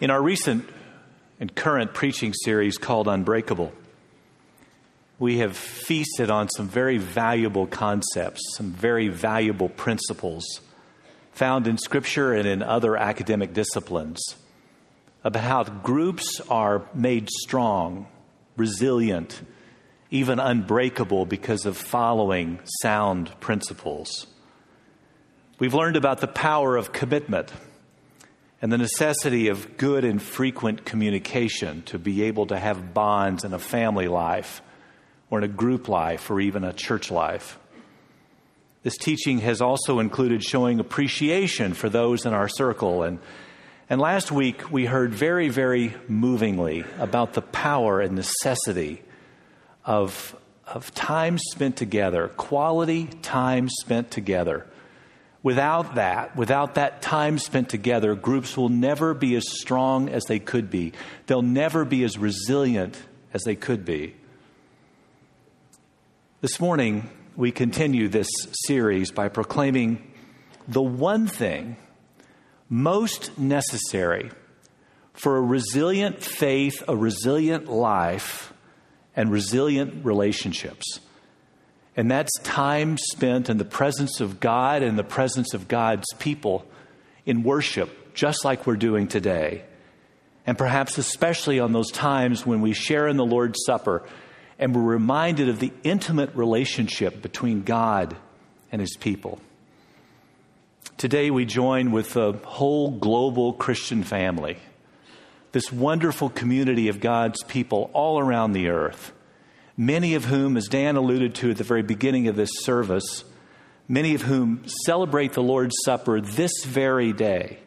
In our recent and current preaching series called Unbreakable, we have feasted on some very valuable concepts, some very valuable principles found in Scripture and in other academic disciplines about how groups are made strong, resilient, even unbreakable because of following sound principles. We've learned about the power of commitment and the necessity of good and frequent communication to be able to have bonds in a family life or in a group life or even a church life. This teaching has also included showing appreciation for those in our circle. And, and last week, we heard very, very movingly about the power and necessity of, of time spent together, quality time spent together. Without that, without that time spent together, groups will never be as strong as they could be. They'll never be as resilient as they could be. This morning, we continue this series by proclaiming the one thing most necessary for a resilient faith, a resilient life, and resilient relationships. And that's time spent in the presence of God and the presence of God's people in worship, just like we're doing today. And perhaps especially on those times when we share in the Lord's Supper and we're reminded of the intimate relationship between God and his people. Today, we join with the whole global Christian family, this wonderful community of God's people all around the earth, many of whom, as Dan alluded to at the very beginning of this service, many of whom celebrate the Lord's Supper this very day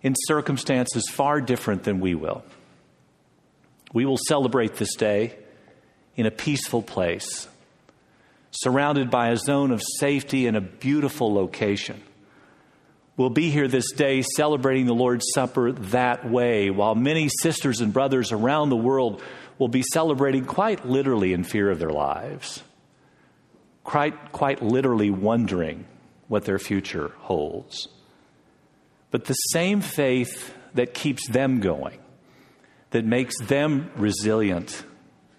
in circumstances far different than we will. We will celebrate this day in a peaceful place, surrounded by a zone of safety and a beautiful location. We'll be here this day celebrating the Lord's Supper that way, while many sisters and brothers around the world will be celebrating quite literally in fear of their lives, quite, quite literally wondering what their future holds. But the same faith that keeps them going, that makes them resilient,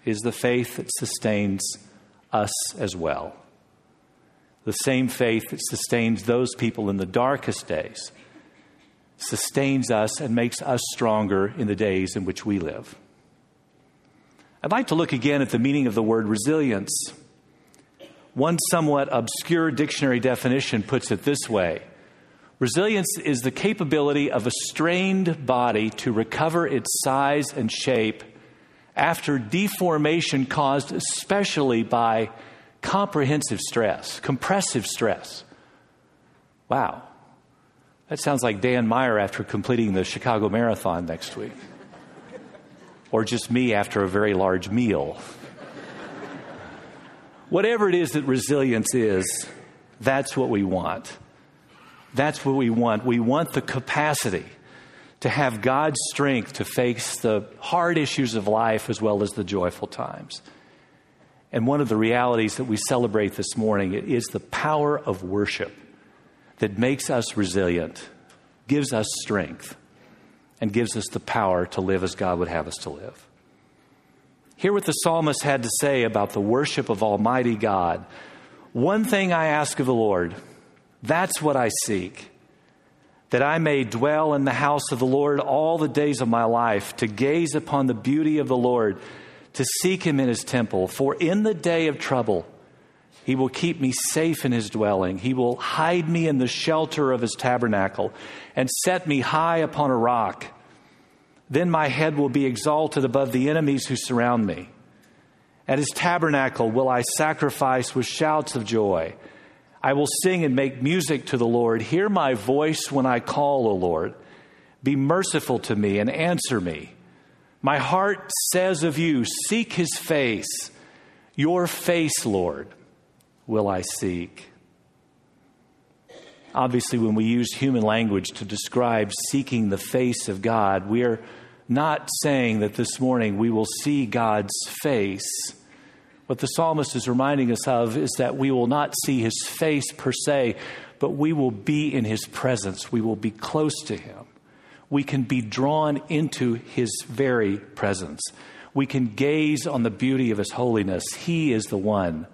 is the faith that sustains us as well. The same faith that sustains those people in the darkest days sustains us and makes us stronger in the days in which we live. I'd like to look again at the meaning of the word resilience. One somewhat obscure dictionary definition puts it this way Resilience is the capability of a strained body to recover its size and shape after deformation caused especially by comprehensive stress, compressive stress. Wow. That sounds like Dan Meyer after completing the Chicago Marathon next week. Or just me after a very large meal. Whatever it is that resilience is, that's what we want. That's what we want. We want the capacity to have God's strength to face the hard issues of life as well as the joyful times. And one of the realities that we celebrate this morning is the power of worship that makes us resilient, gives us strength, and gives us the power to live as God would have us to live. Hear what the psalmist had to say about the worship of Almighty God. One thing I ask of the Lord, that's what I seek that I may dwell in the house of the Lord all the days of my life, to gaze upon the beauty of the Lord, to seek him in his temple. For in the day of trouble, he will keep me safe in his dwelling. He will hide me in the shelter of his tabernacle and set me high upon a rock. Then my head will be exalted above the enemies who surround me. At his tabernacle will I sacrifice with shouts of joy. I will sing and make music to the Lord. Hear my voice when I call, O Lord. Be merciful to me and answer me. My heart says of you, Seek his face. Your face, Lord, will I seek. Obviously, when we use human language to describe seeking the face of God, we are not saying that this morning we will see God's face what the psalmist is reminding us of is that we will not see his face per se, but we will be in his presence. We will be close to him. we can be drawn into his very presence. We can gaze on the beauty of his holiness. He is the one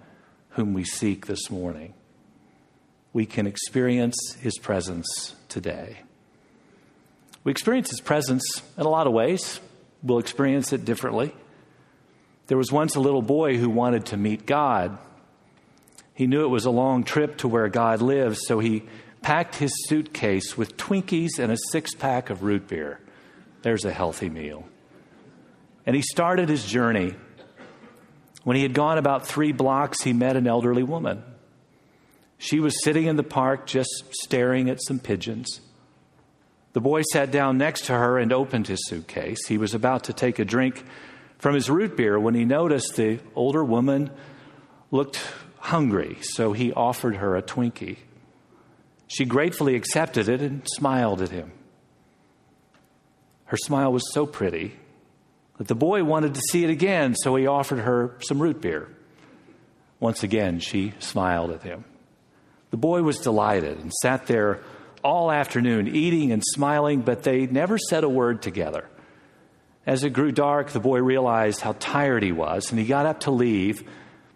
whom we seek this morning. We can experience his presence today. We experience his presence in a lot of ways. We'll experience it differently. There was once a little boy who wanted to meet God. He knew it was a long trip to where God lives, so he packed his suitcase with Twinkies and a six pack of root beer. There's a healthy meal. And he started his journey. When he had gone about three blocks, he met an elderly woman. She was sitting in the park just staring at some pigeons. The boy sat down next to her and opened his suitcase. He was about to take a drink from his root beer when he noticed the older woman looked hungry, so he offered her a Twinkie. She gratefully accepted it and smiled at him. Her smile was so pretty that the boy wanted to see it again, so he offered her some root beer. Once again, she smiled at him. The boy was delighted and sat there all afternoon, eating and smiling, but they never said a word together. As it grew dark, the boy realized how tired he was, and he got up to leave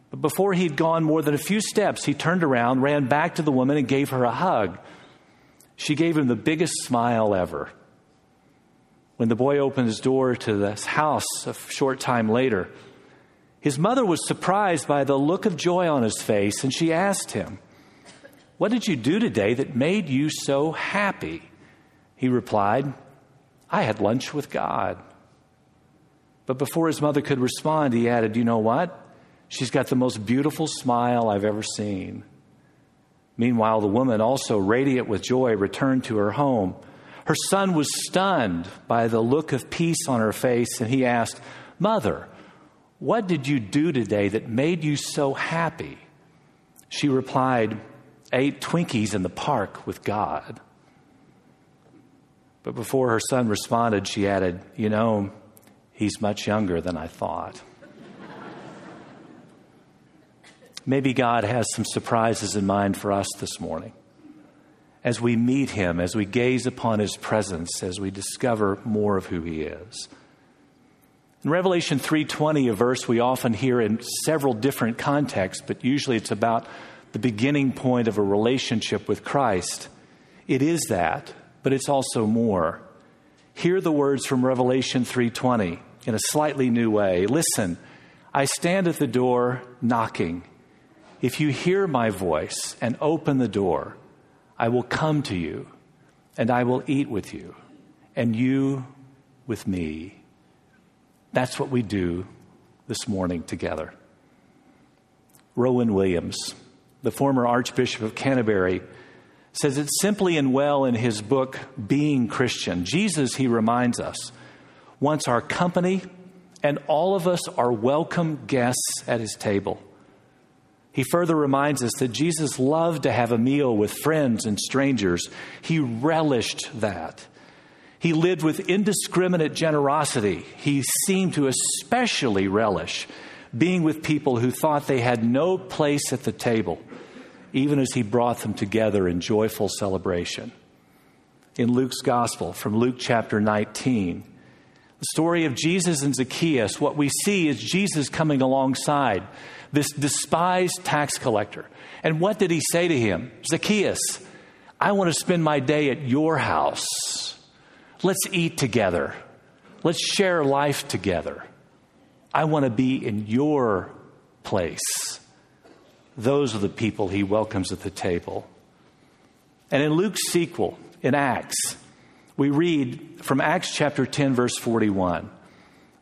but before he'd gone more than a few steps, he turned around, ran back to the woman, and gave her a hug. She gave him the biggest smile ever. When the boy opened his door to this house a short time later, his mother was surprised by the look of joy on his face, and she asked him, What did you do today that made you so happy? He replied, I had lunch with God. But before his mother could respond, he added, You know what? She's got the most beautiful smile I've ever seen. Meanwhile, the woman, also radiant with joy, returned to her home. Her son was stunned by the look of peace on her face, and he asked, Mother, what did you do today that made you so happy? She replied, Ate Twinkies in the park with God. But before her son responded, she added, You know, he's much younger than I thought. Maybe God has some surprises in mind for us this morning. As we meet Him, as we gaze upon His presence, as we discover more of who He is. In Revelation 3:20, a verse we often hear in several different contexts, but usually it's about the beginning point of a relationship with Christ. It is that, but it's also more. Hear the words from Revelation 3:20 in a slightly new way. Listen, I stand at the door knocking. If you hear my voice and open the door, I will come to you and I will eat with you and you with me. That's what we do this morning together. Rowan Williams, the former Archbishop of Canterbury, says it simply and well in his book, Being Christian. Jesus, he reminds us, wants our company, and all of us are welcome guests at his table. He further reminds us that Jesus loved to have a meal with friends and strangers. He relished that. He lived with indiscriminate generosity. He seemed to especially relish being with people who thought they had no place at the table, even as he brought them together in joyful celebration. In Luke's Gospel, from Luke chapter 19, the story of Jesus and Zacchaeus, what we see is Jesus coming alongside this despised tax collector. And what did he say to him? Zacchaeus, I want to spend my day at your house. Let's eat together. Let's share life together. I want to be in your place. Those are the people he welcomes at the table. And in Luke's sequel, in Acts, we read from Acts chapter 10, verse 41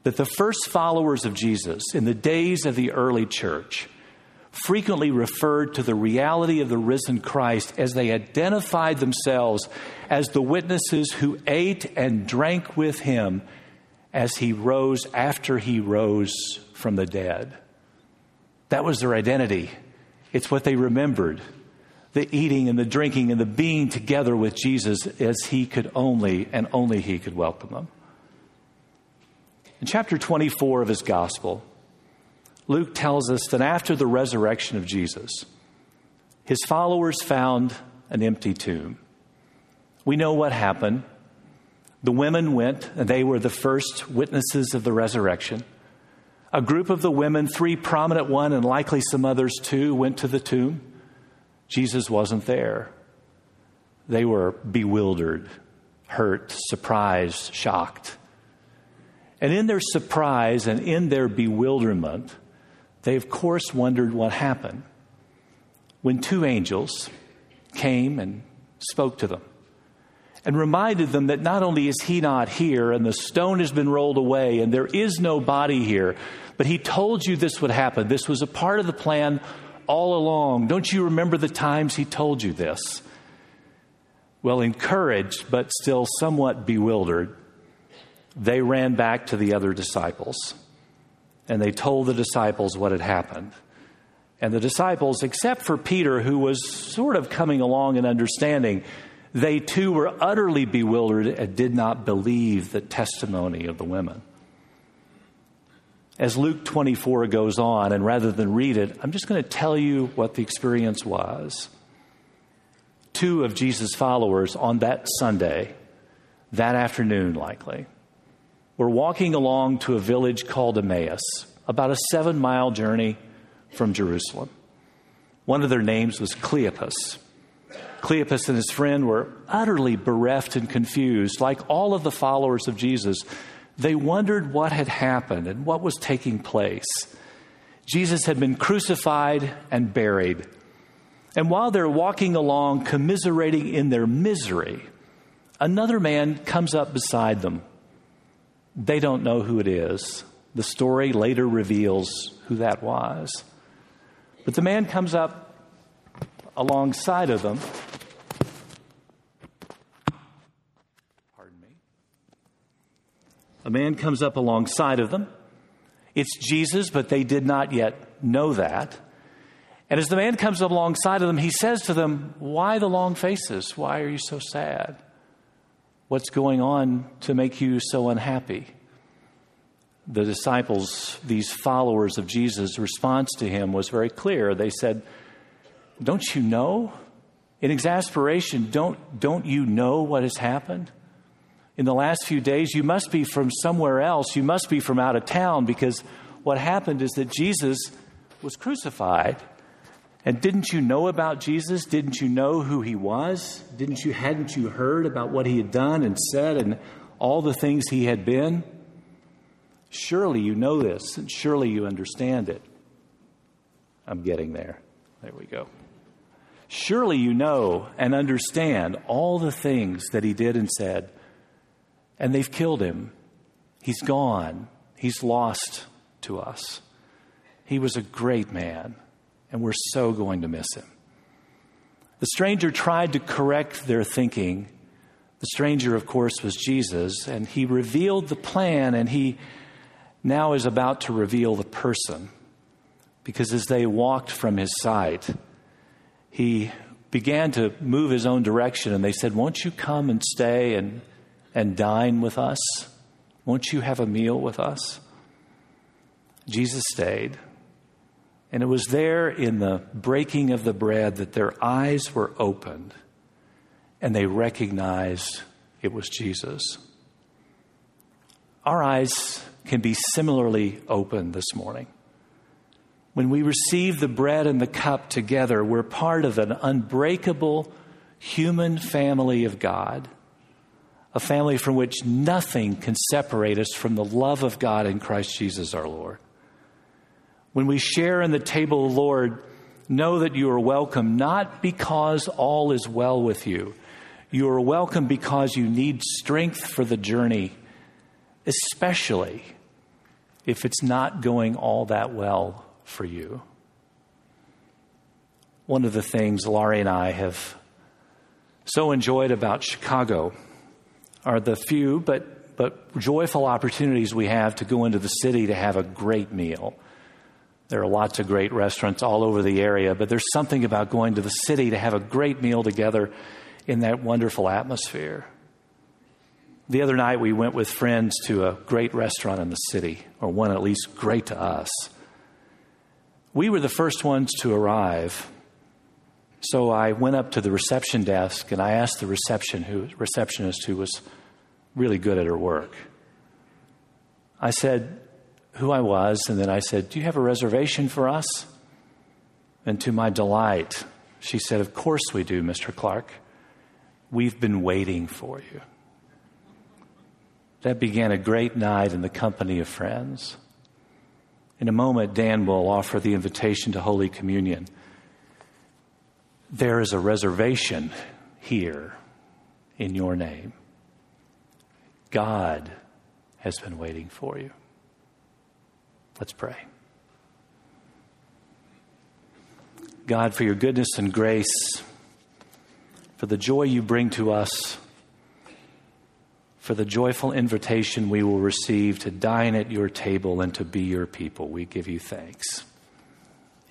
that the first followers of Jesus in the days of the early church frequently referred to the reality of the risen Christ as they identified themselves as the witnesses who ate and drank with him as he rose after he rose from the dead. That was their identity. It's what they remembered the eating and the drinking and the being together with Jesus as he could only and only he could welcome them. In chapter 24 of his gospel, Luke tells us that after the resurrection of Jesus, his followers found an empty tomb. We know what happened. The women went, and they were the first witnesses of the resurrection. A group of the women, three prominent one and likely some others too, went to the tomb. Jesus wasn't there. They were bewildered, hurt, surprised, shocked. And in their surprise and in their bewilderment, they of course wondered what happened when two angels came and spoke to them and reminded them that not only is he not here and the stone has been rolled away and there is no body here, but he told you this would happen. This was a part of the plan all along. Don't you remember the times he told you this? Well, encouraged, but still somewhat bewildered, they ran back to the other disciples and they told the disciples what had happened. And the disciples, except for Peter, who was sort of coming along and understanding, they too were utterly bewildered and did not believe the testimony of the women. As Luke 24 goes on, and rather than read it, I'm just going to tell you what the experience was. Two of Jesus' followers on that Sunday, that afternoon likely, were walking along to a village called Emmaus, about a seven mile journey from Jerusalem. One of their names was Cleopas. Cleopas and his friend were utterly bereft and confused. Like all of the followers of Jesus, they wondered what had happened and what was taking place. Jesus had been crucified and buried. And while they're walking along, commiserating in their misery, another man comes up beside them. They don't know who it is. The story later reveals who that was. But the man comes up alongside of them. Pardon me. A man comes up alongside of them. It's Jesus, but they did not yet know that. And as the man comes up alongside of them, he says to them, Why the long faces? Why are you so sad? What's going on to make you so unhappy? the disciples, these followers of Jesus' response to him was very clear. They said, Don't you know? In exasperation, don't, don't you know what has happened? In the last few days, you must be from somewhere else. You must be from out of town because what happened is that Jesus was crucified. And didn't you know about Jesus? Didn't you know who he was? Didn't you hadn't you heard about what he had done and said and all the things he had been? Surely you know this, and surely you understand it. I'm getting there. There we go. Surely you know and understand all the things that he did and said, and they've killed him. He's gone. He's lost to us. He was a great man, and we're so going to miss him. The stranger tried to correct their thinking. The stranger, of course, was Jesus, and he revealed the plan and he now is about to reveal the person. Because as they walked from his sight, he began to move his own direction, and they said, Won't you come and stay and, and dine with us? Won't you have a meal with us? Jesus stayed. And it was there in the breaking of the bread that their eyes were opened and they recognized it was Jesus. Our eyes can be similarly opened this morning. When we receive the bread and the cup together, we're part of an unbreakable human family of God, a family from which nothing can separate us from the love of God in Christ Jesus our Lord. When we share in the table of the Lord, know that you are welcome not because all is well with you. You are welcome because you need strength for the journey, especially if it's not going all that well for you. One of the things Laurie and I have so enjoyed about Chicago are the few but, but joyful opportunities we have to go into the city to have a great meal. There are lots of great restaurants all over the area, but there's something about going to the city to have a great meal together in that wonderful atmosphere. The other night, we went with friends to a great restaurant in the city, or one at least great to us. We were the first ones to arrive. So I went up to the reception desk and I asked the reception who, receptionist who was really good at her work. I said who I was, and then I said, Do you have a reservation for us? And to my delight, she said, Of course we do, Mr. Clark. We've been waiting for you. That began a great night in the company of friends. In a moment, Dan will offer the invitation to Holy Communion. There is a reservation here in your name. God has been waiting for you. Let's pray. God, for your goodness and grace, for the joy you bring to us, for the joyful invitation we will receive to dine at your table and to be your people, we give you thanks.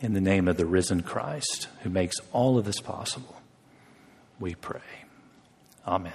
In the name of the risen Christ, who makes all of this possible, we pray. Amen.